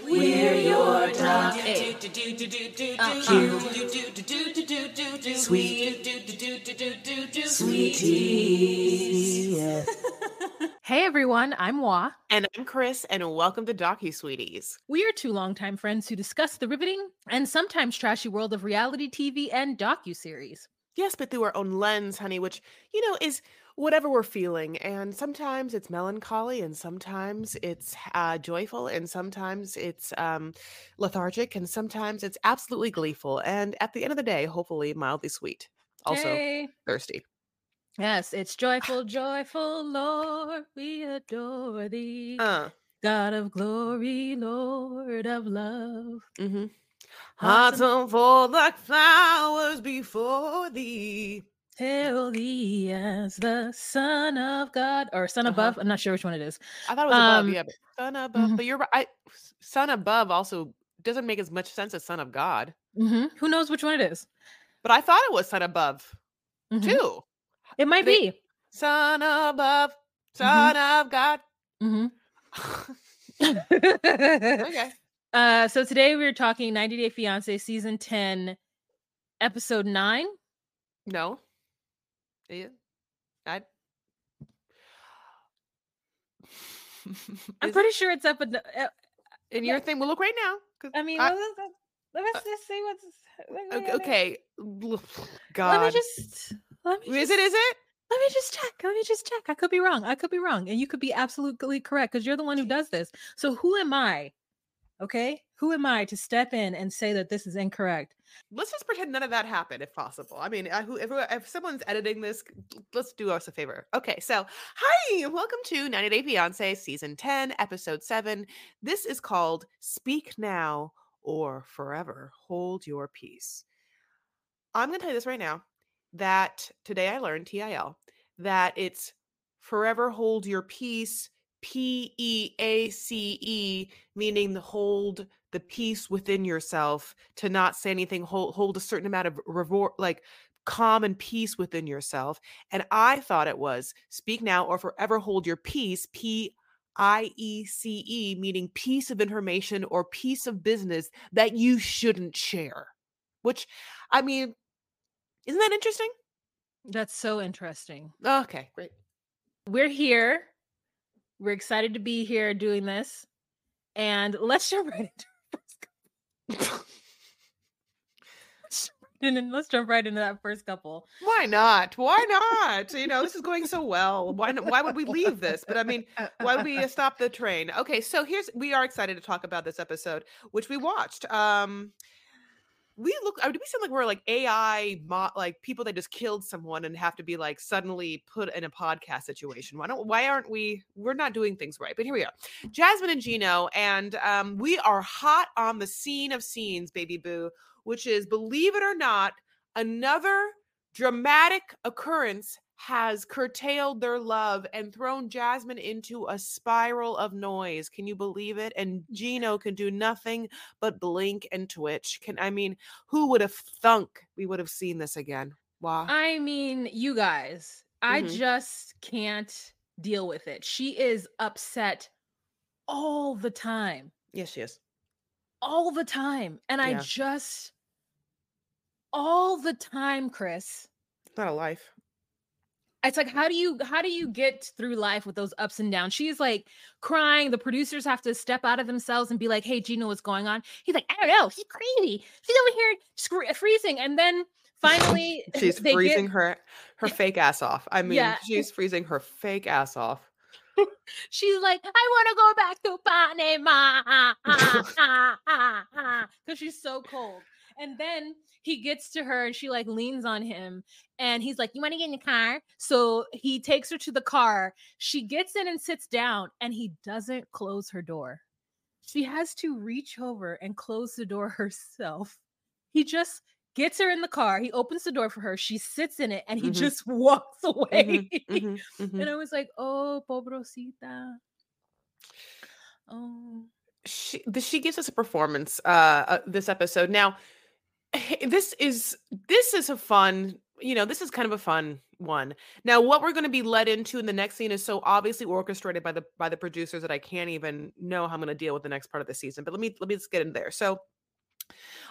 We're your top eight. Sweeties. Hey everyone, I'm Wah. And I'm Chris, and welcome to Docu Sweeties. We are two longtime friends who discuss the riveting and sometimes trashy world of reality TV and docu-series. Yes, but through our own lens, honey, which, you know, is whatever we're feeling. And sometimes it's melancholy, and sometimes it's uh, joyful, and sometimes it's um, lethargic, and sometimes it's absolutely gleeful. And at the end of the day, hopefully mildly sweet. Also Yay. thirsty. Yes, it's joyful, joyful, Lord, we adore thee. Uh, God of glory, Lord of love. mm-hmm. Hearts unfold like flowers before thee. Hail thee as the Son of God, or Son Uh-huh. above. I'm not sure which one it is. I thought it was above, Um, yeah, but son above. mhm. But you're right. Son above also doesn't make as much sense as son of God. Mhm. Who knows which one it is? But I thought it was son above Mhm. too. It might They- be. Son above, son of God. Mhm. okay. Uh, so today we are talking 90 Day Fiance season 10, episode 9. No. Yeah. I. I'm Is pretty sure it's up in, uh, it in your thing. We'll look right now. I mean, I- let us, let us just see what's. okay, okay. God. Let me just. Let me is just, it? Is it? Let me just check. Let me just check. I could be wrong. I could be wrong, and you could be absolutely correct because you're the one who does this. So who am I? Okay, who am I to step in and say that this is incorrect? Let's just pretend none of that happened, if possible. I mean, I, who, if, uh, if someone's editing this, let's do us a favor. Okay, so hi, welcome to 90 Day Fiance season 10, episode 7. This is called Speak Now or Forever Hold Your Peace. I'm going to tell you this right now that today I learned TIL that it's forever hold your peace, P E A C E, meaning the hold the peace within yourself to not say anything hold, hold a certain amount of revor- like calm and peace within yourself and i thought it was speak now or forever hold your peace p i e c e meaning piece of information or piece of business that you shouldn't share which i mean isn't that interesting That's so interesting. okay great We're here. We're excited to be here doing this, and let's jump right into. Jump right let's jump right into that first couple. why not? Why not? You know this is going so well. Why not, why would we leave this? But i mean why would we stop the train? Okay so here's we are excited to talk about this episode which we watched um we look uh, do we sound like we're like ai mo- like people that just killed someone and have to be like suddenly put in a podcast situation? Why don't why aren't we we're not doing things right but here we are. Jasmine and gino and um we are hot on the scene of scenes baby boo which is believe it or not another dramatic occurrence has curtailed their love and thrown Jasmine into a spiral of noise. Can you believe it? And Gino can do nothing but blink and twitch. Can I mean, who would have thunk we would have seen this again? Wow. I mean, you guys, I Mhm. just can't deal with it. She is upset all the time, yes, she is. all the time, and I just all the time, Chris. It's not a life. It's like how do you how do you get through life with those ups and downs? She's like crying. The producers have to step out of themselves and be like hey gino what's going on? He's like i don't know. She's crazy. She's over here scre- freezing. And then finally she's freezing get- her her fake ass off. I mean, Yeah. she's freezing her fake ass off. she's like i want to go back to Panama. Because she's so cold and then he gets to her and she like leans on him and he's like you want to get in the car? So he takes her to the car. She gets in and sits down and he doesn't close her door. She has to reach over and close the door herself. He just gets her in the car. He opens the door for her. She sits in it and he Mhm. just walks away. Mhm, mhm. and I was like, oh, pobrosita. Oh, she she gives us a performance uh, uh this episode. Now this is this is a fun you know this is kind of a fun one. Now what we're going to be led into in the next scene is so obviously orchestrated by the by the producers that i can't even know how i'm going to deal with the next part of the season but let me let me just get in there. So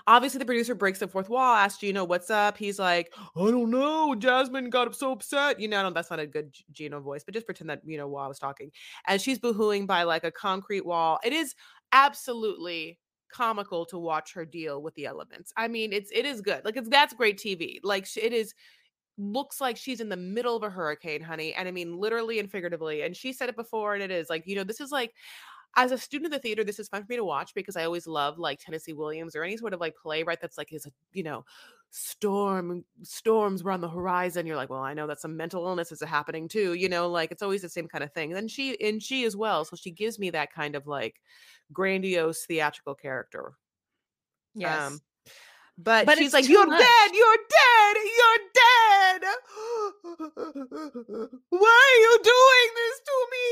obviously the producer breaks the fourth wall asks gino what's up? He's like i don't know jasmine got so upset. You know no, that's not a good gino voice but just pretend that you know while i was talking. And she's boohooing by like a concrete wall. It is absolutely comical to watch her deal with the elements. I mean, it's it is good. Like it's that's great TV. Like it is looks like she's in the middle of a hurricane, honey. And I mean literally and figuratively. And she said it before and it is like, you know, this is like as a student of the theater, this is fun for me to watch because I always love like Tennessee Williams or any sort of like playwright that's like his, you know, storm storms were on the horizon. You're like, well, I know that some mental illness is happening too, you know, like it's always the same kind of thing. And she and she as well. So she gives me that kind of like grandiose theatrical character. yes. Um, but, But she's like, You're much." dead, you're dead, you're dead. Why are you doing this to me?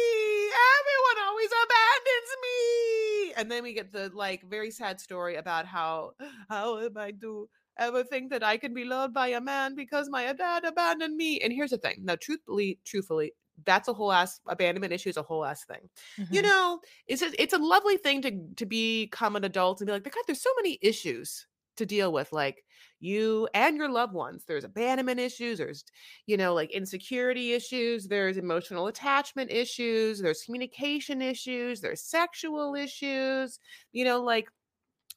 Everyone always abandons me. And then we get the like very sad story about how how am I do ever think that I can be loved by a man because my dad abandoned me? And here's the thing. Now, truthfully, truthfully, that's a whole ass abandonment issue is a whole ass thing you Mhm. know it's a, it's a lovely thing to to become an adult and be like god there's so many issues to deal with like you and your loved ones. There's abandonment issues there's you know like insecurity issues there's emotional attachment issues there's communication issues there's sexual issues you know like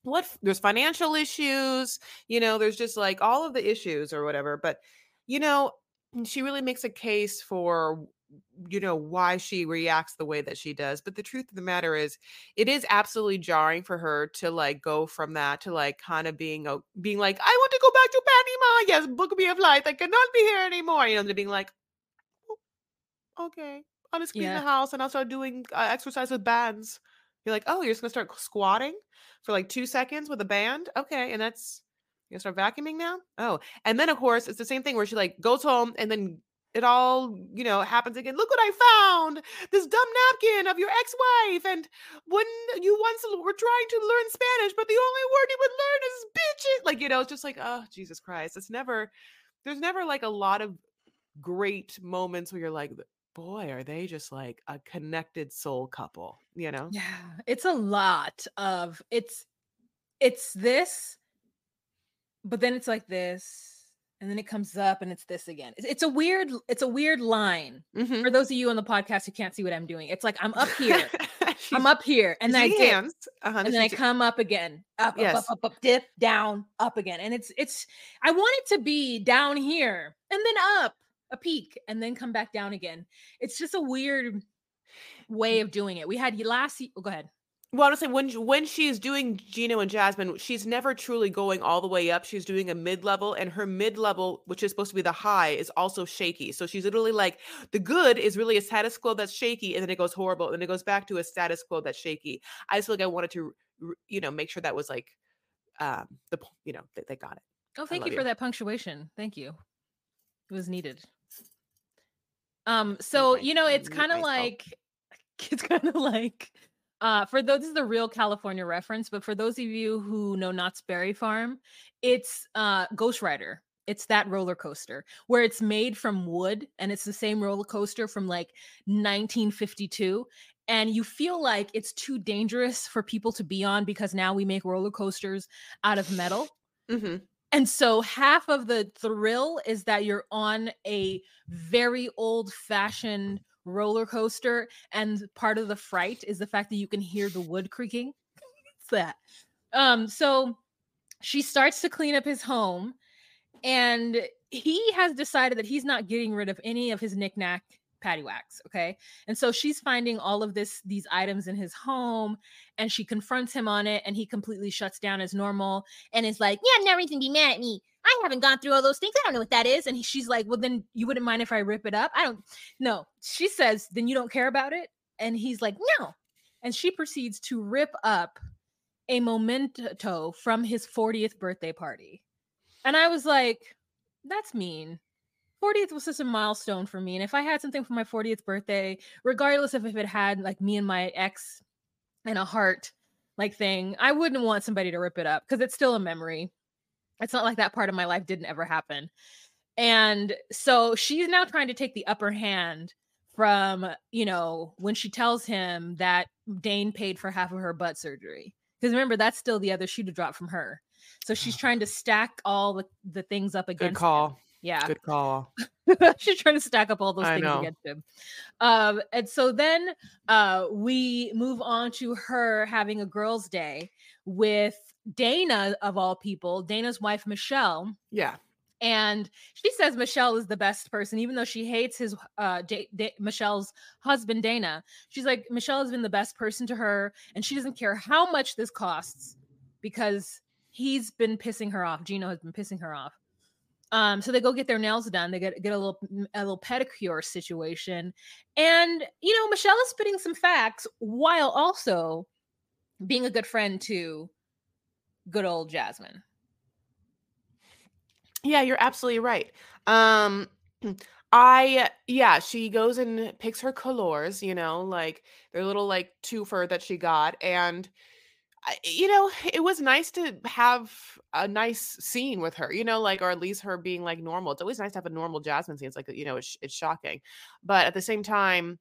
what there's financial issues you know there's just like all of the issues or whatever but you know she really makes a case for you know why she reacts the way that she does but the truth of the matter is it is absolutely jarring for her to like go from that to like kind of being a being like i want to go back to panama! Yes book me a flight i cannot be here anymore! You know to being like "Oh, okay i'll just clean Yeah. the house and i'll start doing uh, exercise with bands. You're like oh you're just gonna start squatting for like two seconds with a band? Okay and that's you gonna start vacuuming now? Oh and then of course it's the same thing where she like goes home and then it all you know happens again. Look what i found this dumb napkin of your ex-wife and when you once were trying to learn spanish but the only word you would learn is bitches like you know it's just like oh jesus christ. It's never there's never like a lot of great moments where you're like boy are they just like a connected soul couple you know? Yeah, it's a lot of it's it's this, but then it's like this, and then it comes up and it's this again. It's, a weird, it's a weird line. Mhm. For those of you on the podcast who can't see what I'm doing, it's like I'm up here, I'm up here, and then I dip. Uh-huh, and then I come up again, up, up, Yes. up, up, up, dip, down, up again, and it's it's. I want it to be down here and then up, a peak, and then come back down again. It's just a weird way of doing it. We had last. Oh, go ahead. Well, saying when when she's doing Gino and Jasmine, she's never truly going all the way up. She's doing a mid level, and her mid level, which is supposed to be the high, is also shaky. So she's literally like the good is really a status quo that's shaky, and then it goes horrible, and then it goes back to a status quo that's shaky. I just feel like I wanted to, you know, make sure that was like, um, the you know they, they got it. Oh, thank you for you. that punctuation. Thank you. It was needed. Um, so you know, it's kind of like it's kind of like uh for those this is the real California reference, but for those of you who know Knott's Berry Farm, it's uh Ghost Rider. It's that roller coaster where it's made from wood and it's the same roller coaster from like 1952 and you feel like it's too dangerous for people to be on because now we make roller coasters out of metal hmm And so half of the thrill is that you're on a very old fashioned roller coaster. And part of the fright is the fact that you can hear the wood creaking. it's that. Um, so she starts to clean up his home and he has decided that he's not getting rid of any of his knickknack patty wax okay? And so she's finding all of this these items in his home and she confronts him on it and he completely shuts down as normal and is like yeah no reason to be mad at me. I haven't gone through all those things. I don't know what that is. And he, she's like well then you wouldn't mind if i rip it up? I don't no. She says then you don't care about it? And he's like no. And she proceeds to rip up a memento from his 40th birthday party. And i was like that's mean 40th was just a milestone for me. And if I had something for my 40th birthday, regardless of if it had like me and my ex and a heart like thing, I wouldn't want somebody to rip it up because it's still a memory. It's not like that part of my life didn't ever happen. And so she's now trying to take the upper hand from, you know, when she tells him that Dane paid for half of her butt surgery. Because remember, that's still the other shoe to drop from her. So she's ah. trying to stack all the, the things up against Good call. him. Yeah. Good call. She's trying to stack up all those I things know. against him. Um, and so then uh, we move on to her having a girls' day with Dana, of all people, Dana's wife, Michelle. Yeah. And she says Michelle is the best person, even though she hates his uh, Da- Da- Michelle's husband, Dana. She's like, Michelle has been the best person to her, and she doesn't care how much this costs because he's been pissing her off. Gino has been pissing her off. Um, so they go get their nails done. They get get a little a little pedicure situation, and you know Michelle is spitting some facts while also being a good friend to good old Jasmine. Yeah, you're absolutely right. Um I yeah, she goes and picks her colors, you know, like their little like twofer that she got and you know, it was nice to have a nice scene with her, you know, like, or at least her being like normal. It's always nice to have a normal Jasmine scene. It's like, you know, it's, it's shocking. But at the same time,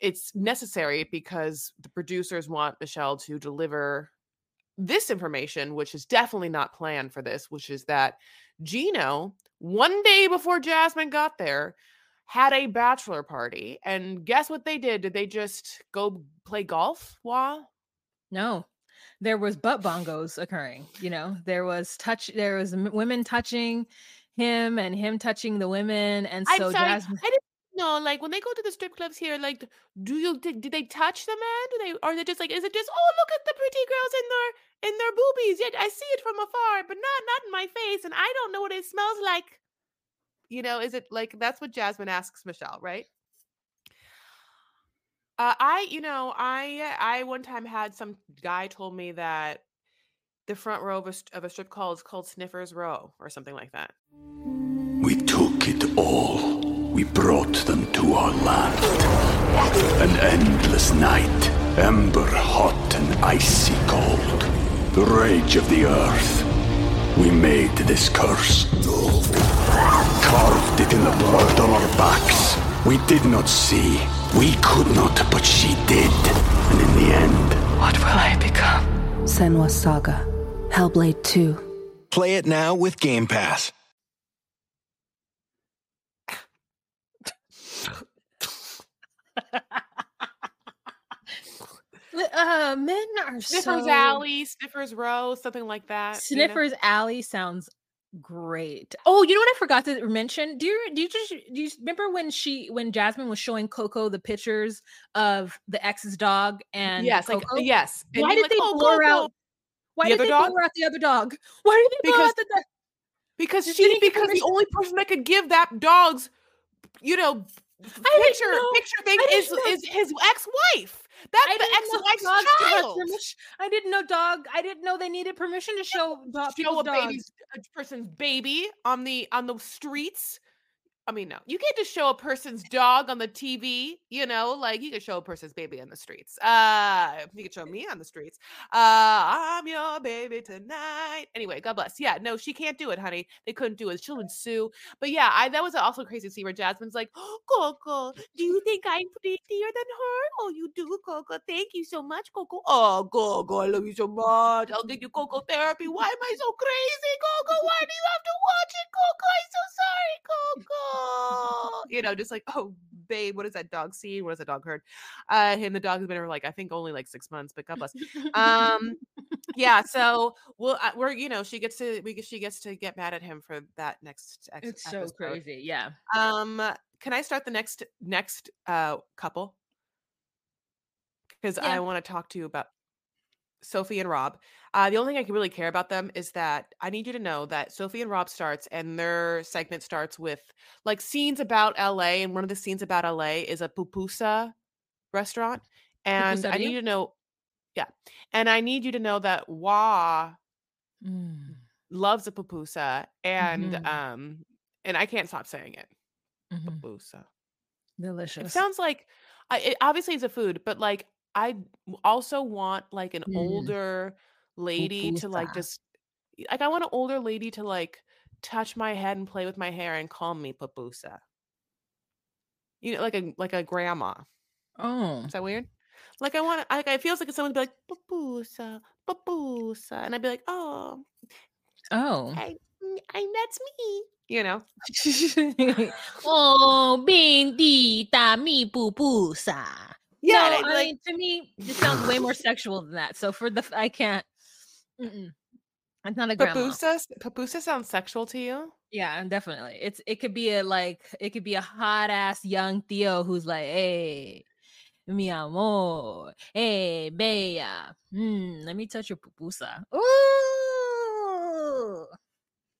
it's necessary because the producers want Michelle to deliver this information, which is definitely not planned for this, which is that Gino, one day before Jasmine got there, had a bachelor party. And guess what they did? Did they just go play golf? Wah? No, there was butt bongos occurring. You know, there was touch. There was women touching him and him touching the women, and so I'm sorry. Jasmine. I didn't know. Like when they go to the strip clubs here, like, do you did, did they touch the man? Do they are they just like is it just oh look at the pretty girls in their in their boobies? Yeah, I see it from afar, but not not in my face, and I don't know what it smells like. You know, is it like that's what Jasmine asks Michelle, right? Uh, I, you know, I, I one time had some guy told me that the front row of a, of a strip club is called Sniffers Row or something like that. We took it all. We brought them to our land. An endless night, ember hot and icy cold. The rage of the earth. We made this curse. Carved it in the blood on our backs. We did not see. We could not, but she did. And in the end, What will I become? Senua's Saga. Hellblade 2. Play it now with Game Pass. Uh, men are Sniffers so Alley, Sniffers Row, something like that. you know? Sniffers Alley sounds great. Oh, you know what I forgot to mention? Do you do you just do you remember when she when Jasmine was showing Coco the pictures of the ex's dog and Yes, like uh, Coco? yes. And Why did like, they "Oh, blur Coco," out? Why The did they dog? blur out the other dog? Why did they blur Because- out the dog? because Did she because the only person that could give that dog's, you know, picture know. picture thing is know. is his ex-wife. That's I the ex-wife's child. I didn't know dog. I didn't know they needed permission to show dog show a dogs. baby's a person's baby on the on the streets I mean, no, you can't just show a person's dog on the TV, you know, like you could show a person's baby on the streets. Uh, you could show me on the streets. Uh, I'm your baby tonight. Anyway, God bless. Yeah, no, she can't do it, honey. They couldn't do it. She'll sue. But yeah, I that was also crazy to see where Jasmine's like, Coco, do you think I'm prettier than her? Oh, you do, Coco. Thank you so much, Coco. Oh, Coco, I love you so much. I'll give you Coco therapy. Why am I so crazy, Coco? Why do you have to watch it, Coco? I'm so sorry, Coco you know, just like, oh, babe, what is that dog see? What is that dog heard? Uh, and the dog has been for like, I think only like six months, but God bless. Um, yeah. So we'll, uh, we're, you know, she gets to, we, she gets to get mad at him for that next. Ex- It's so crazy. Yeah. Um, can I start the next, next, uh, couple? Because Yeah. I want to talk to you about Sophie and Rob. Uh, the only thing I can really care about them is that I need you to know that Sophie and Rob starts and their segment starts with like scenes about LA. And one of the scenes about LA is a pupusa restaurant. And I need you to know, yeah. And I need you to know that Wah Mm, loves a pupusa and Mhm. um and I can't stop saying it. mhm. Pupusa. Delicious. It sounds like I it obviously it's a food, but like I also want like an Mm. older lady to like Pupusa. just like I want an older lady to like touch my head and play with my hair and call me papusa. You know, like a like a grandma. Oh. Is that weird? Like I want like it feels like someone would be like papusa, papusa, and I'd be like, oh, Oh. I, I that's me. You know. oh, bendita mi pupusa. Yeah, no, and I like, mean, to me, this sounds way more sexual than that. So for the, I can't. Mm-mm. It's not a grandma. papusa. Papusa sounds sexual to you. Yeah, definitely. It's it could be a like it could be a hot ass young Theo who's like, hey, mi amor, hey, bella, hmm, let me touch your pupusa. Ooh.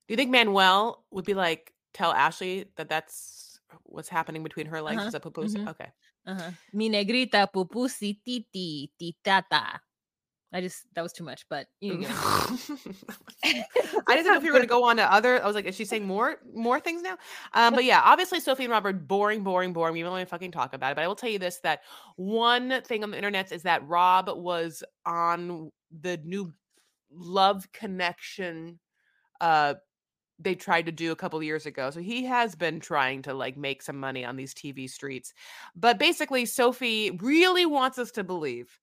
Do you think Manuel would be like tell Ashley that that's what's happening between her legs Uh-huh, is a papoose? mhm. Okay. Uh-huh. Mi negrita pupusi titi titata. I just that was too much, but you know. I didn't know if you were going to go on to other. I was like, is she saying more more things now? Um, but yeah, obviously Sophie and Robert, boring, boring, boring. We don't even fucking talk about it. But I will tell you this: that one thing on the internet is that Rob was on the new Love Connection. Uh, they tried to do a couple years ago. So he has been trying to like make some money on these TV streets. But basically, Sophie really wants us to believe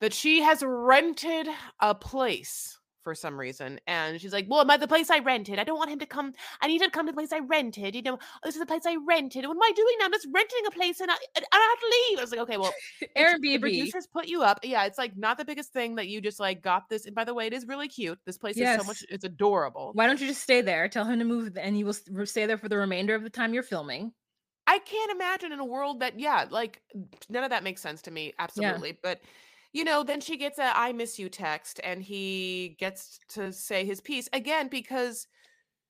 that she has rented a place for some reason. And she's like, Well, am I the place I rented. I don't want him to come. I need him to come to the place I rented. You know, oh, this is the place I rented. What am I doing now? I'm just renting a place and I, and I have to leave. I was like, Okay, well, the Airbnb. producers put you up. Yeah, it's like not the biggest thing that you just like got this. And by the way, it is really cute. This place is so much, it's adorable. Why don't you just stay there? Tell him to move, and you will stay there for the remainder of the time you're filming. I can't imagine in a world that, yeah, like none of that makes sense to me. Absolutely. But, you know, then she gets a I miss you text and he gets to say his piece again because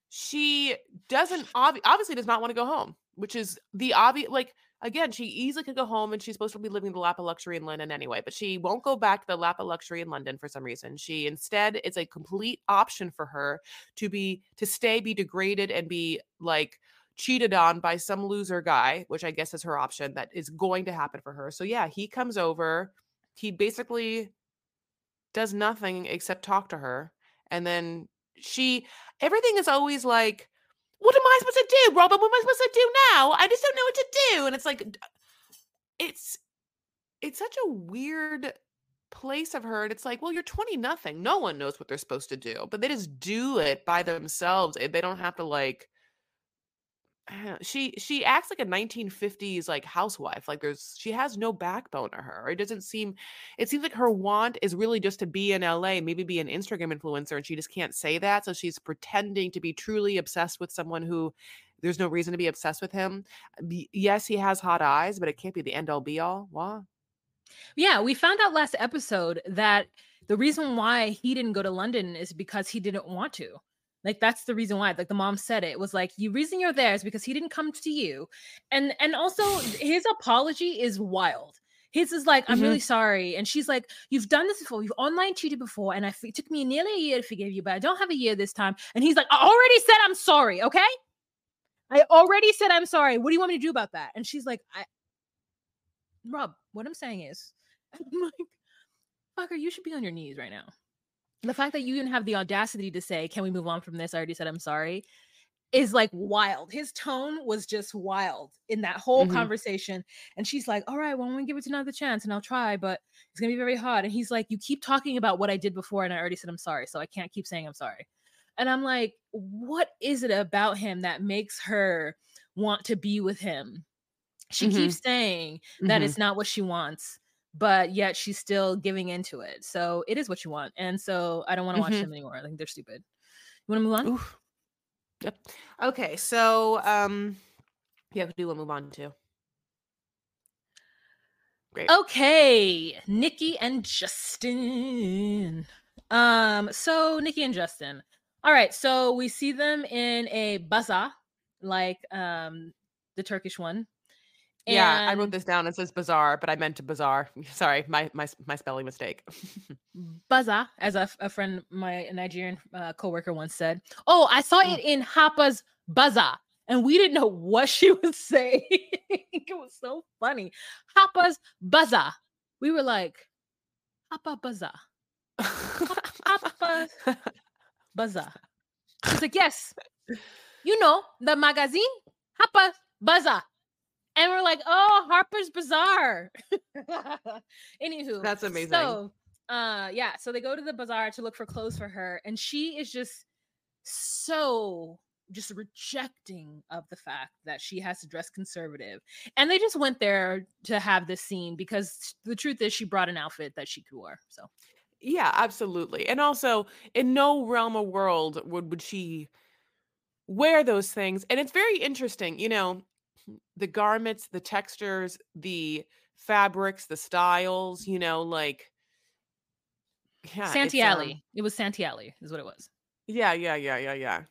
she doesn't obvi- obviously does not want to go home, which is the obvious. Like, again, she easily could go home and she's supposed to be living the lap of luxury in London anyway, but she won't go back to the lap of luxury in London for some reason. She instead, it's a complete option for her to be, to stay, be degraded, and be like, cheated on by some loser guy, which I guess is her option that is going to happen for her. So yeah, he comes over. He basically does nothing except talk to her. And then she everything is always like, what am I supposed to do, Robin? What am I supposed to do now? I just don't know what to do. And it's like it's it's such a weird place of her. And it's like, well, you're 20 nothing. No one knows what they're supposed to do, but they just do it by themselves. They don't have to like Uh, she she acts like a 1950s like housewife like there's she has no backbone to her it doesn't seem it seems like her want is really just to be in la maybe be an instagram influencer and she just can't say that so she's pretending to be truly obsessed with someone who there's no reason to be obsessed with him yes he has hot eyes but it can't be the end all be all wow Yeah, we found out last episode that the reason why he didn't go to London is because he didn't want to. Like that's the reason why. Like the mom said it, it was like the reason you're there is because he didn't come to you. And and also his apology is wild. His is like, I'm really mm-hmm. sorry. And she's like, You've done this before. You've online cheated before. And I f- it took me nearly a year to forgive you, but I don't have a year this time. And he's like, I already said I'm sorry, okay? I already said I'm sorry. What do you want me to do about that? And she's like, I Rob, what I'm saying is, I'm like, fucker, you should be on your knees right now. The fact that you didn't have the audacity to say, Can we move on from this? I already said I'm sorry is like wild. His tone was just wild in that whole Mhm. conversation. And she's like, All right, well, I'm gonna give it another chance and I'll try, but it's gonna be very hard. And he's like, You keep talking about what I did before, and I already said I'm sorry, so I can't keep saying I'm sorry. And I'm like, What is it about him that makes her want to be with him? She Mhm. keeps saying that Mhm. it's not what she wants, but yet she's still giving into it. So it is what you want. And so I don't want to watch Mhm. them anymore. I think they're stupid. You want to move on? Oof. Yep. Okay, so um yeah, who do we'll move on to? Great. Okay, Nikki and Justin. Um, so Nikki and Justin. All right, so we see them in a bazaar, like um the Turkish one. Yeah, I wrote And this down. It says bazaar, but I meant to bazaar. Sorry, my my my spelling mistake. bazaar, as a friend, my Nigerian uh, coworker once said. Oh, I saw Mm. it in Hapa's bazaar, and we didn't know what she was saying. it was so funny. Hapa's bazaar. We were like, Hapa bazaar. Hapa bazaar. She's like, yes, you know the magazine, Harper's Bazaar. And we're like, oh, Harper's Bazaar. Anywho, That's amazing. So, uh, yeah, so they go to the bazaar to look for clothes for her, and she is just so just rejecting of the fact that she has to dress conservative. And they just went there to have this scene because the truth is she brought an outfit that she could wear. So Yeah, absolutely. And also, in no realm of world would would she wear those things. And it's very interesting, you know, the garments, the textures, the fabrics, the styles, you know, like yeah, it's, Santi um, Alley. It was Santee Alley, is what it was. Yeah, yeah, yeah, yeah, yeah.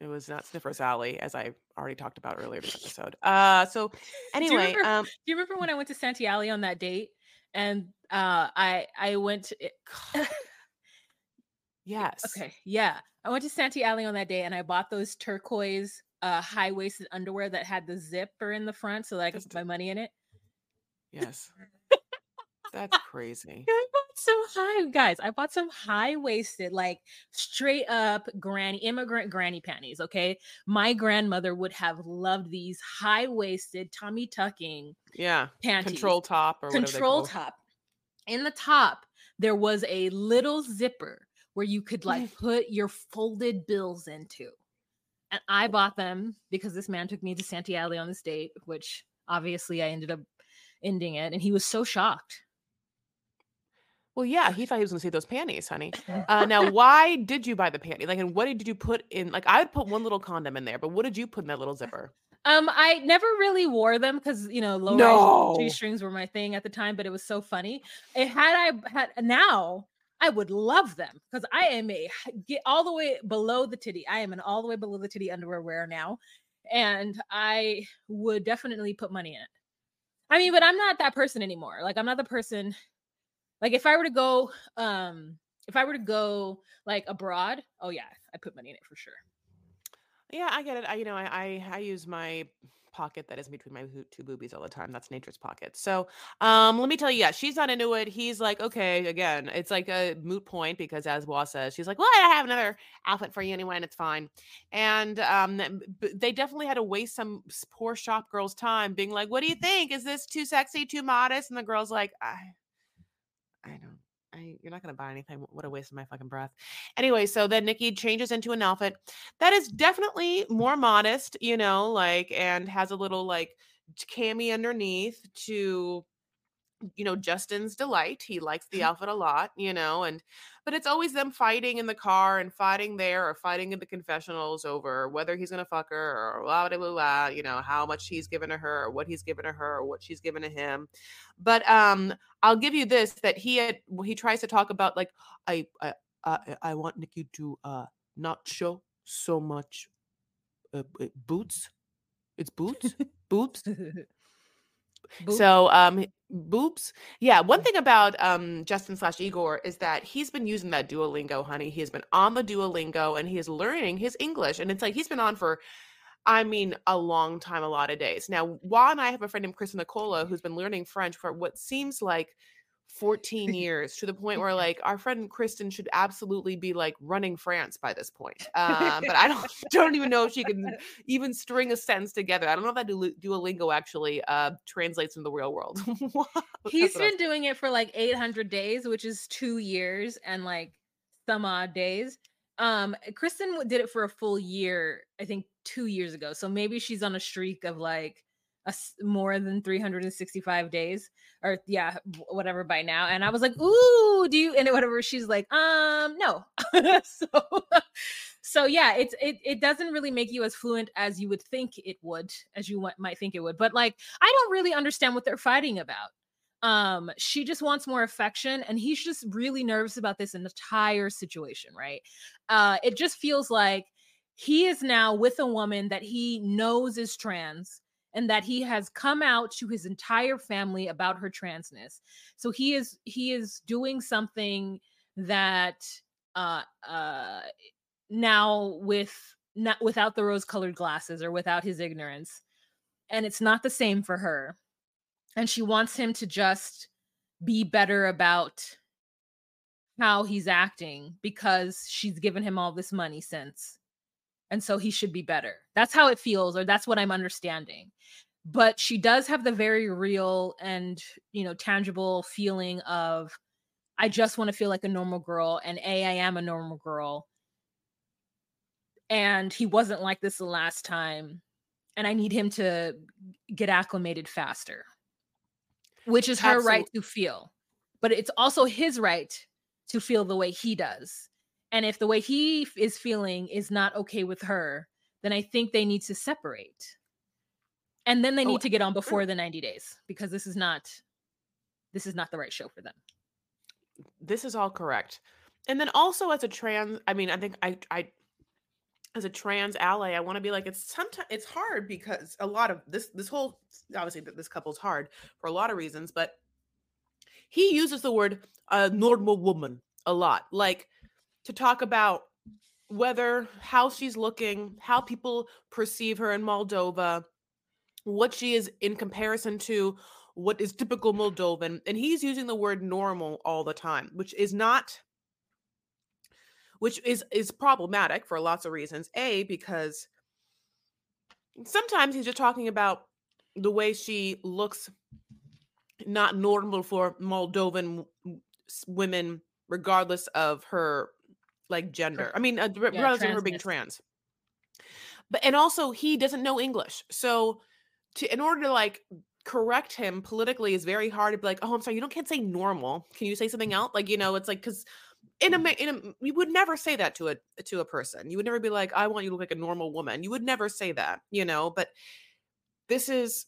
It was not Sniffer's Alley, as I already talked about earlier in the episode. Uh, so you anyway, remember- um, Do you remember when I went to Santee Alley on that date? And uh I I went to yes, okay, yeah. I went to Santee Alley on that day and I bought those turquoise uh high-waisted underwear that had the zipper in the front so that I could put my money in it. yes, that's crazy. I bought some high guys. I bought some high-waisted, like straight up granny immigrant granny panties. Okay. My grandmother would have loved these high-waisted tummy tucking Yeah, panties. control top or control top. In the top, there was a little zipper where you could like put your folded bills into. And I bought them because this man took me to Santee Alley on this date, which obviously I ended up ending it. And he was so shocked. Well, yeah, he thought he was going to see those panties, honey. Uh, now, why did you buy the panty? Like, and what did you put in? Like, I would put one little condom in there, but what did you put in that little zipper? Um, I never really wore them because you know low No. G strings were my thing at the time, but it was so funny. It had I had now I would love them because I am a get all the way below the titty. I am an all the way below the titty underwear wearer now, and I would definitely put money in it. I mean, but I'm not that person anymore. Like I'm not the person. Like if I were to go, um, if I were to go like abroad, oh yeah, I put money in it for sure. Yeah, I get it. I, you know, I, I I use my pocket that is between my two boobies all the time. That's nature's pocket. So, um, let me tell you, yeah, she's not into it. He's like, okay, again, it's like a moot point because, as Wah says, she's like, well, I have another outfit for you anyway, and it's fine. And um, they definitely had to waste some poor shop girl's time being like, what do you think? Is this too sexy, too modest? And the girl's like, I, I don't. I, you're not gonna buy anything. What a waste of my fucking breath. Anyway, so then Nikki changes into an outfit that is definitely more modest, you know, like and has a little like cami underneath to you know Justin's delight. He likes the outfit a lot, you know, and but it's always them fighting in the car and fighting there or fighting in the confessionals over whether he's gonna fuck her or blah blah blah, blah you know, how much he's given to her or what he's given to her or what she's given to him. But um I'll give you this that he had he tries to talk about like I I I, I want Nikki to uh not show so much uh, uh, boots. It's boots, boobs. Boop. So um boobs. Yeah, one thing about um Justin slash Igor is that he's been using that Duolingo, honey. He has been on the Duolingo and he is learning his English. And it's like he's been on for I mean, a long time, a lot of days. Now, Juan and I have a friend named Chris Nicola who's been learning French for what seems like 14 years to the point where like our friend Kristen should absolutely be like running France by this point. Uh, but I don't don't even know if she can even string a sentence together. I don't know if that Du- Duolingo actually uh, translates in the real world. He's been doing it for like 800 days, which is two years and like some odd days. Um, Kristen did it for a full year, I think two years ago. So maybe she's on a streak of like a more than 365 days or yeah, whatever by now. And I was like, ooh, do you and whatever? She's like, um, no. so so yeah, it's it it doesn't really make you as fluent as you would think it would, as you might think it would. But like, I don't really understand what they're fighting about um she just wants more affection and he's just really nervous about this entire situation right uh it just feels like he is now with a woman that he knows is trans and that he has come out to his entire family about her transness. So he is he is doing something that uh uh now with not without the rose colored glasses or without his ignorance and it's not the same for her. And she wants him to just be better about how he's acting because she's given him all this money since and so he should be better. That's how it feels or that's what i'm understanding. But she does have the very real and you know tangible feeling of i just want to feel like a normal girl and a i am a normal girl. And he wasn't like this the last time and i need him to get acclimated faster. Which is her right to feel but it's also his right to feel the way he does and if the way he f- is feeling is not okay with her then i think they need to separate. And then they Oh, need to get on before the 90 days because this is not this is not the right show for them. This is all correct. And then also as a trans, I mean, I think I I as a trans ally, I want to be like it's sometimes it's hard because a lot of this this whole obviously th- this couple's hard for a lot of reasons, but he uses the word uh, normal woman a lot, like to talk about whether how she's looking, how people perceive her in Moldova, what she is in comparison to what is typical Moldovan. And he's using the word normal all the time, which is not which is is problematic for lots of reasons. A, because sometimes he's just talking about the way she looks not normal for Moldovan women, regardless of her like gender. I mean, uh, re- yeah, regardless of her being trans. But and also he doesn't know English, so to in order to like correct him politically is very hard to be like, oh, I'm sorry, you don't can't say normal. Can you say something else? Like you know, it's like because in a in a you would never say that to a to a person. You would never be like, I want you to look like a normal woman. You would never say that, you know. But this is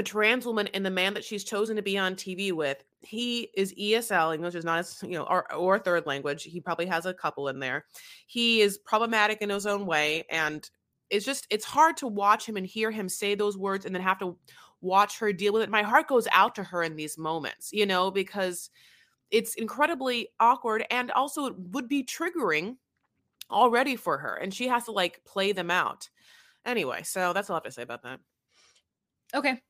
a trans woman and the man that she's chosen to be on TV with, he is ESL English is not as you know or, or third language. He probably has a couple in there. He is problematic in his own way, and it's just it's hard to watch him and hear him say those words and then have to watch her deal with it. My heart goes out to her in these moments, you know, because it's incredibly awkward and also it would be triggering already for her, and she has to like play them out. Anyway, so that's all I have to say about that. okay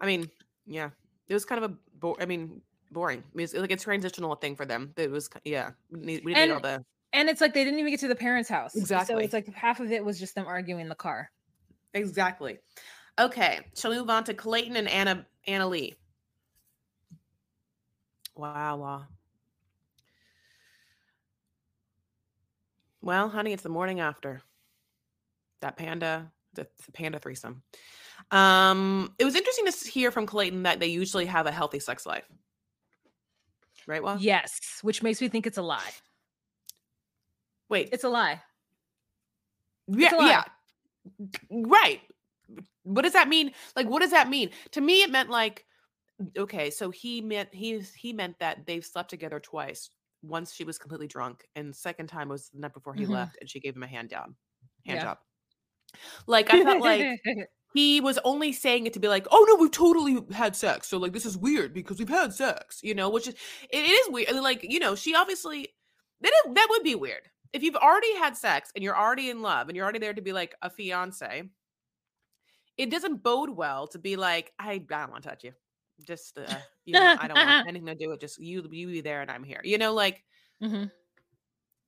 I mean, yeah, it was kind of a. Bo- I mean, boring. I mean, it's like a transitional thing for them. It was, yeah. We need, we need all And- the. and it's like they didn't even get to the parents house Exactly. so it's like half of it was just them arguing in the car Exactly. Okay, shall we move on to Clayton and Anna Anna Lee? Wow. Well, honey, it's the morning after that panda, the, the panda threesome. Um, it was interesting to hear from Clayton that they usually have a healthy sex life. Right? Well, yes which makes me think it's a lie wait, it's a lie yeah, a lie. yeah, right. What does that mean? Like, what does that mean? To me, it meant like, okay, so he meant he he meant that they've slept together twice. Once she was completely drunk, and second time was the night before he Mhm. left, and she gave him a hand down. hand Yeah. job. Like I felt like he was only saying it to be like, oh no, we've totally had sex. So like this is weird because we've had sex, you know, which is it is weird. and, Like, you know, she obviously that is, that would be weird. if you've already had sex and you're already in love and you're already there to be like a fiance, it doesn't bode well to be like, I, I don't want to touch you. Just, uh, you know, I don't want anything to do with just you, you be there and I'm here. You know, like Mhm.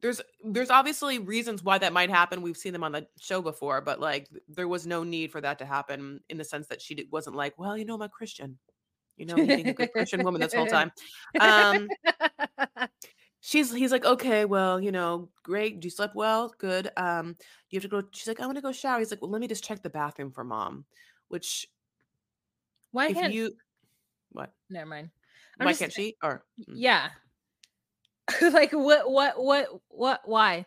There's there's obviously reasons why that might happen. We've seen them on the show before, but like there was no need for that to happen in the sense that she did, wasn't like, well, you know, I'm a Christian. You know, being a good Christian woman this whole time. Um, she's he's like, okay, well, you know, great. Do you slept well, good. Um, you have to go. She's like, I want to go shower. He's like, well, let me just check the bathroom for mom. Which Why can't you what? never mind. I'm Why just- can't she? Or mm. Yeah. like what what what what why?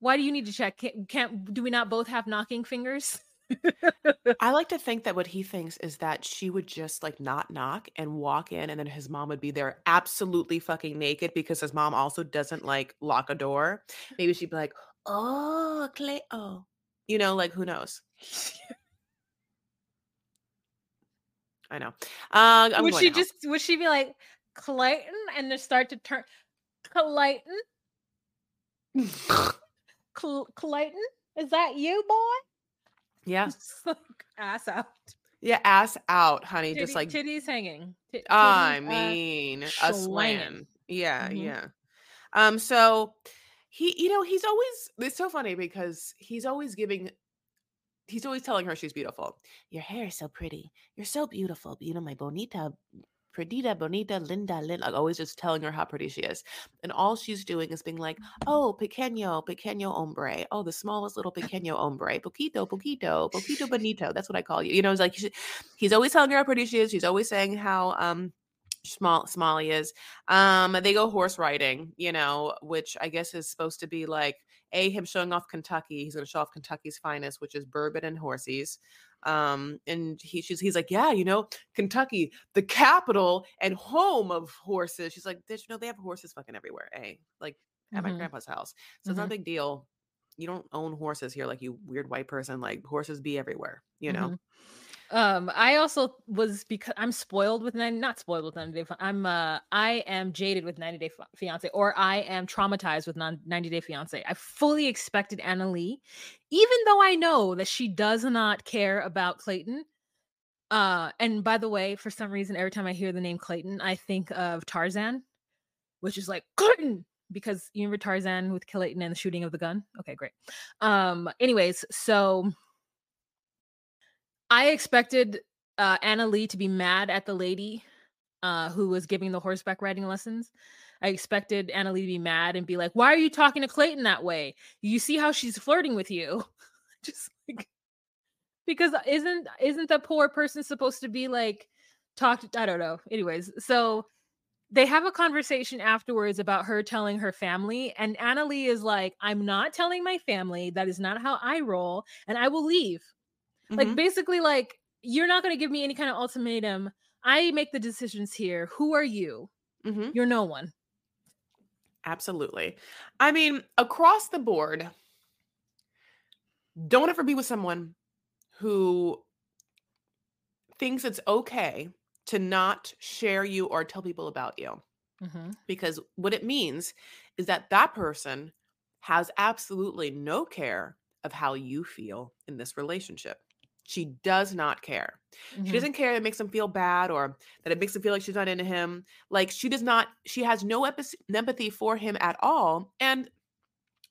Why do you need to check? Can't, can't do we not both have knocking fingers? I like to think that what he thinks is that she would just like not knock and walk in, and then his mom would be there absolutely fucking naked because his mom also doesn't like lock a door. Maybe she'd be like, "Oh, Clay, oh," you know, like who knows? I know. Uh, would she just would she be like Clayton and just start to turn Clayton? Cl- Clayton? Is that you, boy? yeah, ass out. yeah, ass out, honey. Titty, just like titties hanging. Ti- I uh, mean, a swinging. swinging. Yeah, Mhm. yeah. Um, so he, you know, he's always it's so funny because he's always giving he's always telling her she's beautiful. Your hair is so pretty. You're so beautiful. You know, my bonita, perdita, bonita, linda, linda. Like always just telling her how pretty she is. And all she's doing is being like, oh, pequeño, pequeño hombre. Oh, the smallest little pequeño hombre. Poquito, poquito, poquito bonito. That's what I call you. You know, it's like she- he's always telling her how pretty she is. She's always saying how um small small he is. Um, they go horse riding, you know, which I guess is supposed to be like a him showing off Kentucky. He's going to show off Kentucky's finest, which is bourbon and horses. Um, and he she's he's like, yeah, you know, Kentucky, the capital and home of horses. She's like, bitch, no, they have horses fucking everywhere. A like at my Mhm. grandpa's house, so it's not a Mhm. big deal. You don't own horses here, like you weird white person. Like horses be everywhere, you know. Mhm. Um, I also was because I'm spoiled with 90, not spoiled with 90 Day. I'm uh, I am jaded with 90 Day Fiance, or I am traumatized with non- 90 Day Fiance. I fully expected Anali, even though I know that she does not care about Clayton. Uh, and by the way, for some reason, every time I hear the name Clayton, I think of Tarzan, which is like Clayton because you remember Tarzan with Clayton and the shooting of the gun. Okay, great. Um, anyways, so I expected uh, Anali to be mad at the lady uh, who was giving the horseback riding lessons. I expected Anali to be mad and be like, "Why are you talking to Clayton that way? You see how she's flirting with you?" Just like because isn't isn't the poor person supposed to be like talked? I don't know. Anyways, so they have a conversation afterwards about her telling her family, and Anali is like, "I'm not telling my family. That is not how I roll, and I will leave." Like Mhm. basically like you're not going to give me any kind of ultimatum i make the decisions here who are you Mhm. you're no one Absolutely. I mean, across the board, don't ever be with someone who thinks it's okay to not share you or tell people about you. Because what it means is that that person has absolutely no care of how you feel in this relationship. She does not care. She Mhm. doesn't care that it makes him feel bad or that it makes him feel like she's not into him. Like she does not, she has no epi- empathy for him at all. And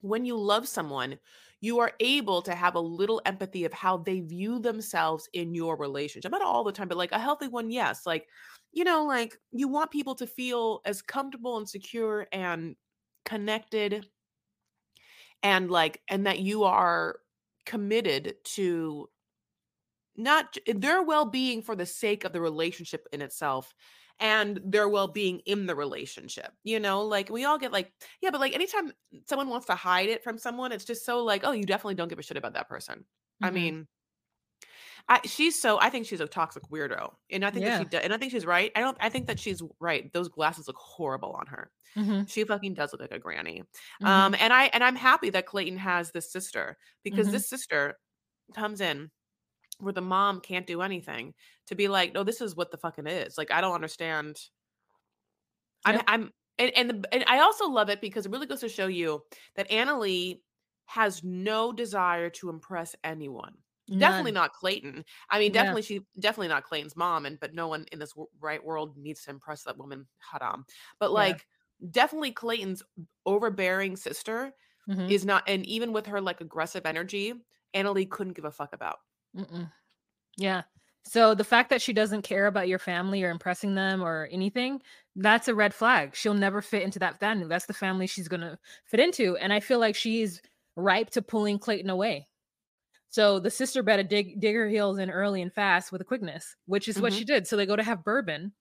when you love someone, you are able to have a little empathy of how they view themselves in your relationship. Not all the time, but like a healthy one, yes. Like, you know, like you want people to feel as comfortable and secure and connected and like, and that you are committed to not their well-being for the sake of the relationship in itself and their well-being in the relationship you know like we all get like yeah but like anytime someone wants to hide it from someone it's just so like oh you definitely don't give a shit about that person i Mhm. mean I, she's so i think she's a toxic weirdo and i think that she does and i think she's right i don't i think that she's right those glasses look horrible on her Mhm. she fucking does look like a granny Mhm. um and i and i'm happy that clayton has this sister because Mhm. this sister comes in where the mom can't do anything to be like no this is what the fucking is like i don't understand i'm i'm and and the, and I also love it because it really goes to show you that Anali has no desire to impress anyone. Definitely not Clayton. I mean, Yeah. definitely she definitely not Clayton's mom, and but no one in this w- right world needs to impress that woman. Haram. But Yeah. like, definitely Clayton's overbearing sister Mhm. is not, and even with her like aggressive energy, Anali couldn't give a fuck about. Mm-mm. Yeah. So the fact that she doesn't care about your family or impressing them or anything, that's a red flag. She'll never fit into that family. That's the family she's going to fit into. And I feel like she's ripe to pulling Clayton away. So the sister better dig, dig her heels in early and fast with a quickness, which is what Mhm. she did. So they go to have bourbon,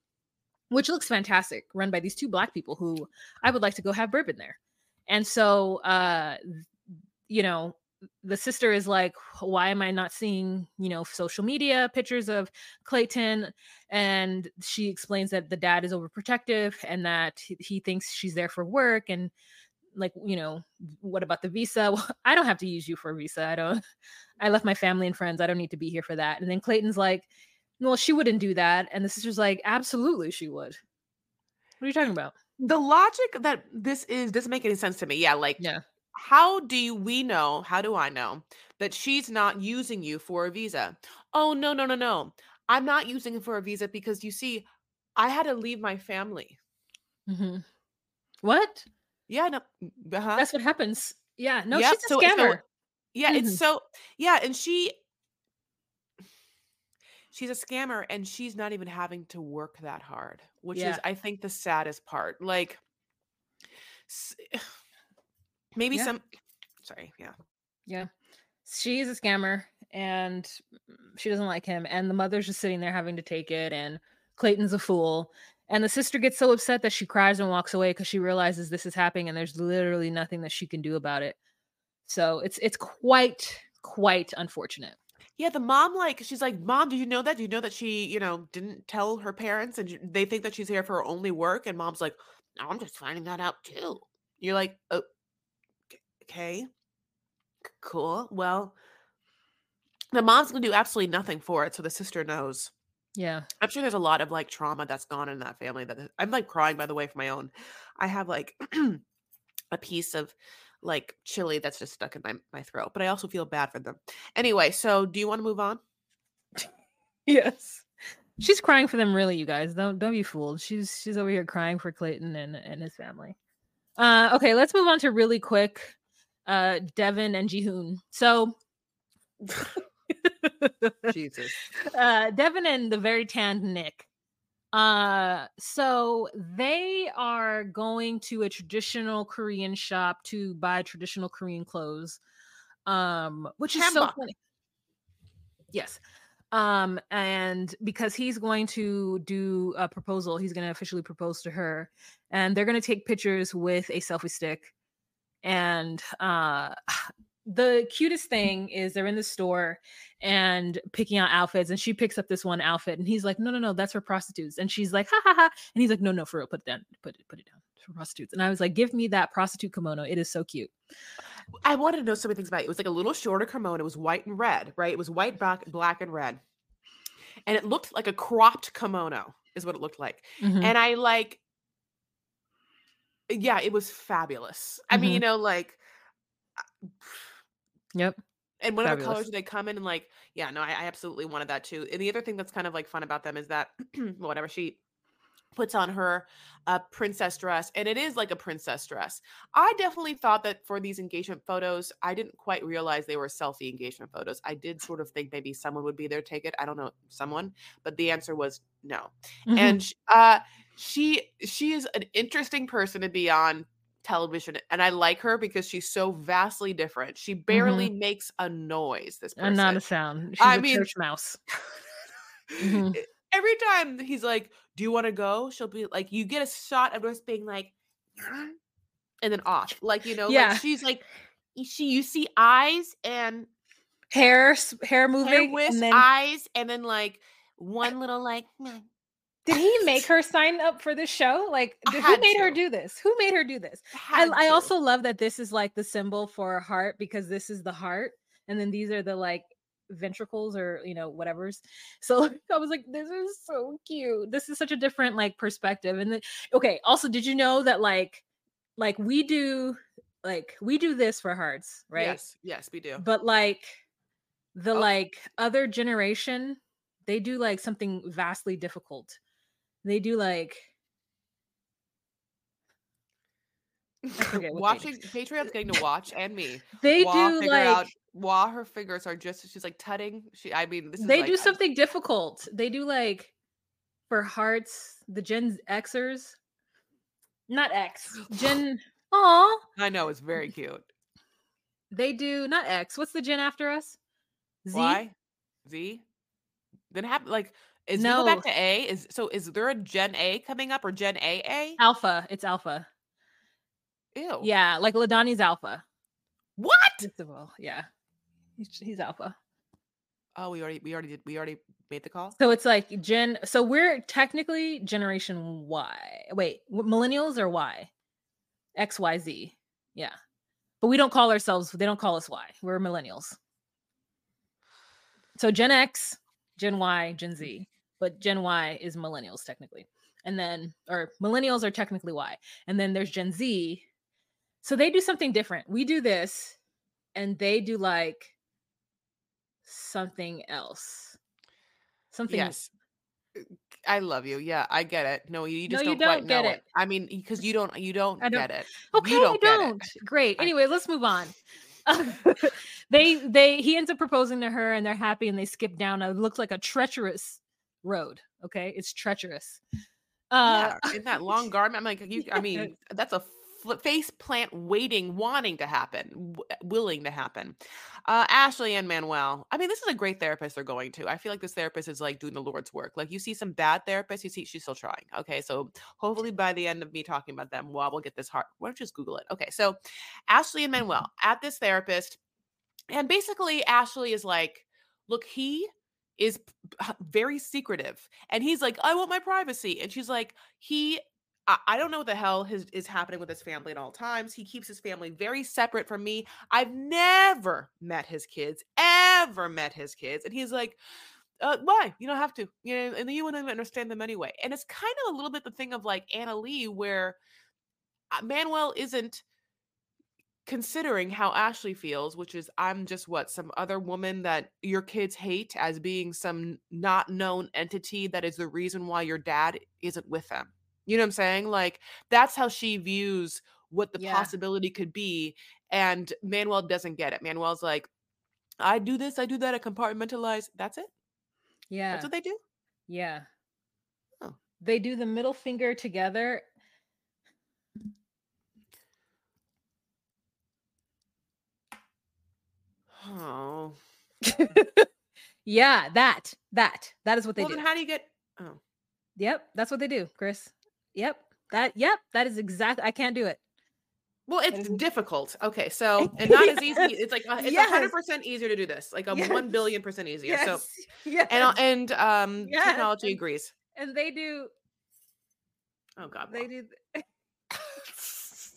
which looks fantastic, run by these two black people who I would like to go have bourbon there. And so, uh, you know, the sister is like, why am I not seeing, you know, social media pictures of Clayton? And she explains that the dad is overprotective and that he, thinks she's there for work. And like, you know, what about the visa? Well, I don't have to use you for a visa. I don't, I left my family and friends. I don't need to be here for that. And then Clayton's like, well, she wouldn't do that. And the sister's like, absolutely, she would. What are you talking about? The logic that this is doesn't make any sense to me. Yeah, like Yeah. How do we know, how do I know that she's not using you for a visa? Oh, no, no, no, no. I'm not using it for a visa because you see, I had to leave my family. hmm What? Yeah, no, uh-huh. That's what happens. Yeah. No, Yep, she's a so- so- scammer. yeah, Mhm. it's so, yeah, and she, she's a scammer and she's not even having to work that hard, which Yeah. is, I think, the saddest part. Like, s- maybe Yeah. some, sorry, yeah. Yeah. She's a scammer and mm, she doesn't like him. And the mother's just sitting there having to take it. And Clayton's a fool. And the sister gets so upset that she cries and walks away because she realizes this is happening and there's literally nothing that she can do about it. So it's it's quite, quite unfortunate. Yeah, the mom like she's like, "Mom, do you know that? Do you know that she, you know, didn't tell her parents and they think that she's here for her only work?" And mom's like, I'm just finding that out too." You're like, "Oh, okay, cool. Well, the mom's gonna do absolutely nothing for it, so the sister knows. Yeah. I'm sure there's a lot of like trauma that's gone in that family. That I'm like crying by the way for my own. I have like a piece of like chili that's just stuck in my my throat, but I also feel bad for them. Anyway, so do you want to move on? Yes. She's crying for them really, you guys. Don't don't be fooled. She's she's over here crying for Clayton and, and his family. Uh okay, let's move on to really quick. Uh Devin and Jihoon. So Jesus. uh Devin and the very tanned Nick. Uh so they are going to a traditional Korean shop to buy traditional Korean clothes. Um which is so funny. Yes. Um and because he's going to do a proposal, he's going to officially propose to her and they're going to take pictures with a selfie stick and uh the cutest thing is they're in the store and picking out outfits and she picks up this one outfit and he's like no no no that's for prostitutes and she's like ha ha ha and he's like no no for real put it down put it put it down it's for prostitutes and i was like give me that prostitute kimono it is so cute I wanted to know so many things about it. It was like a little shorter kimono. It was white and red, right? It was white, black, black and red. And it looked like a cropped kimono, is what it looked like. Mhm. And I like, yeah, it was fabulous. I mean, Mhm. you know, like, yep and whatever Fabulous. colors they come in, and like, yeah, no, I, I absolutely wanted that too. And the other thing that's kind of like fun about them is that whatever she puts on her uh, princess dress, and it is like a princess dress. I definitely thought that for these engagement photos, I didn't quite realize they were selfie engagement photos. I did sort of think maybe someone would be there to take it. I don't know someone, but the answer was no. Mhm. And uh, she she is an interesting person to be on television, and I like her because she's so vastly different. She barely makes a noise. This person, and not a sound she's I a mean- church mouse Mhm. E- Every time he's like, "Do you want to go?" She'll be like, "You get a shot of us being like," and then off. Like you know, Yeah. like she's like, she you see eyes and hair hair moving hair wisp, and then eyes, and then like one little like. Did he make her sign up for this show? Like did- who made her do this? Who made her do this? I, Had I also love that this is like the symbol for a heart because this is the heart and then these are the like ventricles or you know whatever's. So i was like this is so cute. This is such a different like perspective. And then okay also did you know that like like we do like we do this for hearts right? Yes, yes, we do. but like the Oh. like other generation they do like something vastly difficult they do like forget what they Watching Patreon's getting to watch and me. they Wah do like out while her fingers are just she's like tutting. She I mean this is they like, do something difficult they do like for hearts the gen xers not x gen oh I know it's very cute. they do not x what's the gen after us z Z? Then have like is no. go back to A? Is so is there a Gen A coming up or Gen AA? alpha it's alpha Ew. yeah like ladani's alpha What? Yeah he's, he's alpha Oh, we already we already did we already made the call. So it's like Gen. So we're technically Generation Y. Wait, millennials or Y? X, Y, Z. Yeah, but we don't call ourselves. They don't call us Y. We're millennials. So Gen X, Gen Y, Gen Z, but Gen Y is millennials technically, and then or millennials are technically Y, and then there's Gen Z. So they do something different. We do this, and they do like something else. Something Yes. Uh, I love you. Yeah, I get it. No, you, No, just you don't, quite don't get know it. I mean, because you don't you don't, I don't- get it. Okay, you don't, I don't. Great. I- Anyway, let's move on. they they he ends up proposing to her and they're happy and they skip down a looks like a treacherous road. Okay, it's treacherous. Uh, yeah, in that long garment. I'm like, you. I mean, that's a face plant waiting, wanting to happen, w- willing to happen. Uh, Ashley and Manuel. I mean, this is a great therapist they're going to. I feel like this therapist is like doing the Lord's work. Like you see some bad therapists, you see she's still trying. Okay, so hopefully by the end of me talking about them, well, we'll get this heart. Why don't you just Google it? Okay, so Ashley and Manuel at this therapist, and basically Ashley is like, look, he is very secretive and he's like i want my privacy and she's like he I, don't know what the hell is happening with his family at all times he keeps his family very separate from me i've never met his kids ever met his kids and he's like uh, why? You don't have to you know and you wouldn't understand them anyway and it's kind of a little bit the thing of like Anali where uh, manuel isn't considering how Ashley feels, which is I'm just what some other woman that your kids hate as being some not known entity that is the reason why your dad isn't with them. You know what I'm saying? Like that's how she views what the Yeah. possibility could be. And Manuel doesn't get it. Manuel's like, I do this, I do that, I compartmentalize. That's it. yeah, That's what they do. yeah. Oh. They do the middle finger together. Oh. Yeah, that that that is what they well, do. then how do you get? Oh. Yep, that's what they do, Chris. Yep, that yep, that is exactly. I can't do it. Well, it's is- difficult. Okay, so and not as easy. It's like uh, it's a yes. hundred percent easier to do this, like a Yes. one billion percent easier. So yes, and and um, Yes, technology and- agrees. and they do Oh God, they do.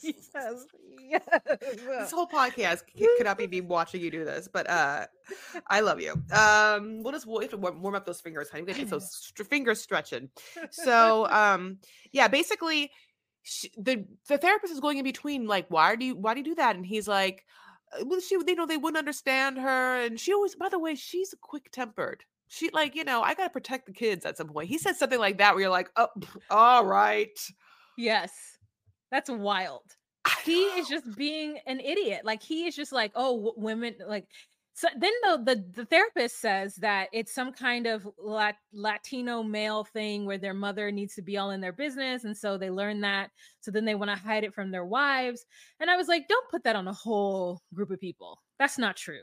yes, yes. this whole podcast c- could not be me watching you do this, but uh, I love you. Um, we'll just we have to warm up those fingers, honey. We get those st- fingers stretching. So um, yeah, basically, sh the the therapist is going in between, like, why do you why do you do that? And he's like, "Uh, well, she they know they wouldn't understand her, and she always. By the way, she's quick tempered. She like you know I gotta protect the kids at some point. He said something like that where you're like, oh, all right. Yes. That's wild. He is just being an idiot. Like he is just like, oh, women like so then the, the the therapist says that it's some kind of lat- Latino male thing where their mother needs to be all in their business and so they learn that so then they want to hide it from their wives and I was like don't put that on a whole group of people. That's not true.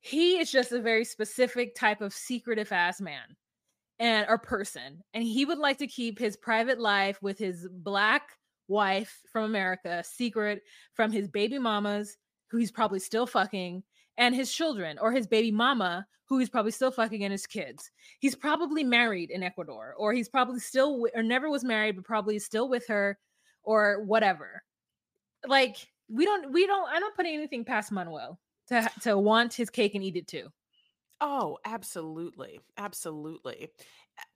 He is just a very specific type of secretive ass man and or person and he would like to keep his private life with his black wife from america secret from his baby mamas who he's probably still fucking and his children or his baby mama who he's probably still fucking and his kids he's probably married in ecuador or he's probably still or never was married but probably still with her or whatever like we don't we don't i don't put anything past manuel to to want his cake and eat it too Oh, absolutely. Absolutely.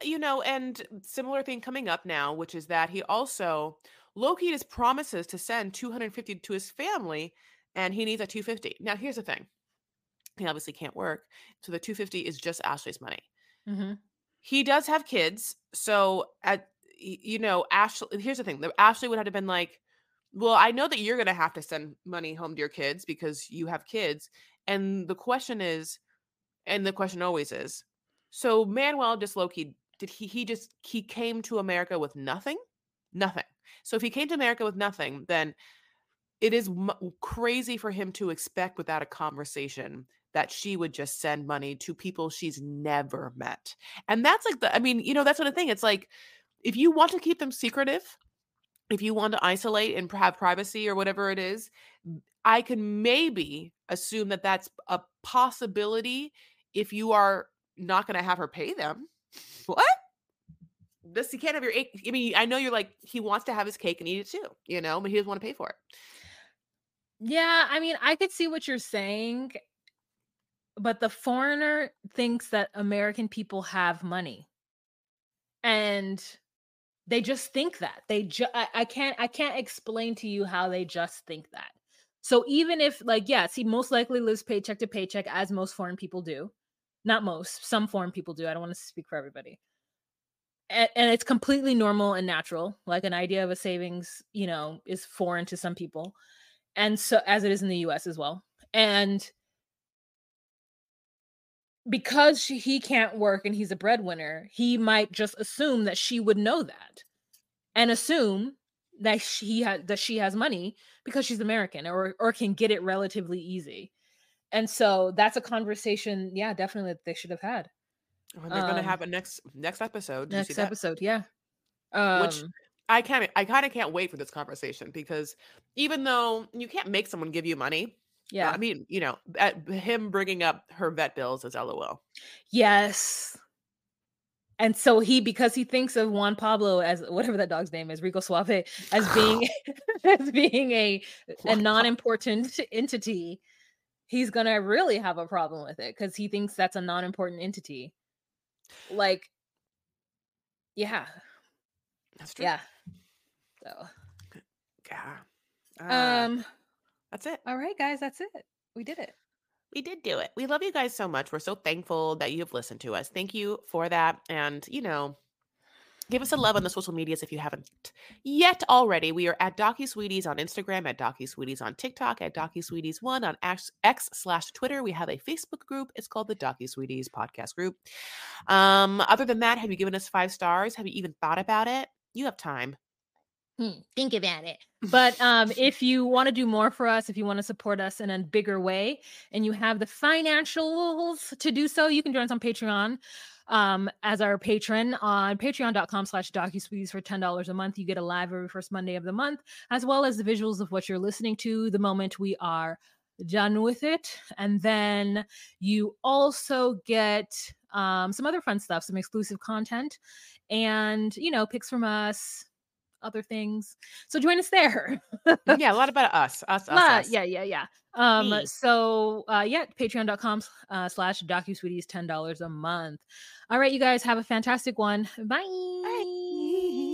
You know, and similar thing coming up now, which is that he also Loki just promises to send 250 to his family and he needs a 250. Now, here's the thing. He obviously can't work. So the 250 is just Ashley's money. Mhm. He does have kids. So at you know, Ashley here's the thing. The Ashley would have been like, "Well, I know that you're going to have to send money home to your kids because you have kids." And the question is and the question always is, so Manuel just Loki did he he just he came to America with nothing? Nothing. So if he came to America with nothing, then it is mu crazy for him to expect without a conversation that she would just send money to people she's never met. And that's like the I mean, you know, that's what I think. It's like if you want to keep them secretive, if you want to isolate and have privacy or whatever it is, I can maybe assume that that's a possibility if you are not going to have her pay them. What? This you can't have your. I mean, I know you're like he wants to have his cake and eat it too, you know, but he doesn't want to pay for it. Yeah, I mean, I could see what you're saying, but the foreigner thinks that American people have money. And they just think that. They ju- I, I can't I can't explain to you how they just think that. So even if like yes, he most likely lives paycheck to paycheck as most foreign people do. Not most, some foreign people do. I don't want to speak for everybody. And, and it's completely normal and natural. Like an idea of a savings, you know, is foreign to some people and so as it is in the US as well. And because she, he can't work and he's a breadwinner, he might just assume that she would know that and assume that she has that she has money because she's American or or can get it relatively easy. And so that's a conversation, yeah, definitely that they should have had. And they're going to Um, have a next next episode. Did you see Next that? episode, yeah. Um Which I can't. I kind of can't wait for this conversation because even though you can't make someone give you money, yeah. I mean, you know, at him bringing up her vet bills is lol. Yes. And so he, because he thinks of Juan Pablo as whatever that dog's name is, Rico Suave, as being as being a a non-important entity, he's gonna really have a problem with it because he thinks that's a non-important entity. Like, yeah, That's true. yeah. So, Yeah. Uh, um, that's it. all right, guys, that's it. We did it. We did do it. We love you guys so much. We're so thankful that you have listened to us. Thank you for that. And, you know, give us a love on the social medias if you haven't yet already. We are at Docu Sweeties on Instagram, at Docu Sweeties on TikTok, at Docu Sweeties one on X slash Twitter. We have a Facebook group. It's called the Docu Sweeties Podcast Group. Um, other than that, have you given us five stars? Have you even thought about it? You have time. Hmm, think about it. But um, if you want to do more for us, if you want to support us in a bigger way, and you have the financials to do so, you can join us on Patreon um, as our patron on patreon.com slash docusweeties for $10 a month. You get a live every first Monday of the month, as well as the visuals of what you're listening to the moment we are done with it. And then you also get um, some other fun stuff, some exclusive content, and, you know, picks from us, other things. So join us there. yeah, a lot about us. Us, us, Lot- us. yeah, yeah, yeah. Um, so uh yeah, patreon.com uh slash docusweeties, ten dollars a month. All right, you guys have a fantastic one. Bye. right.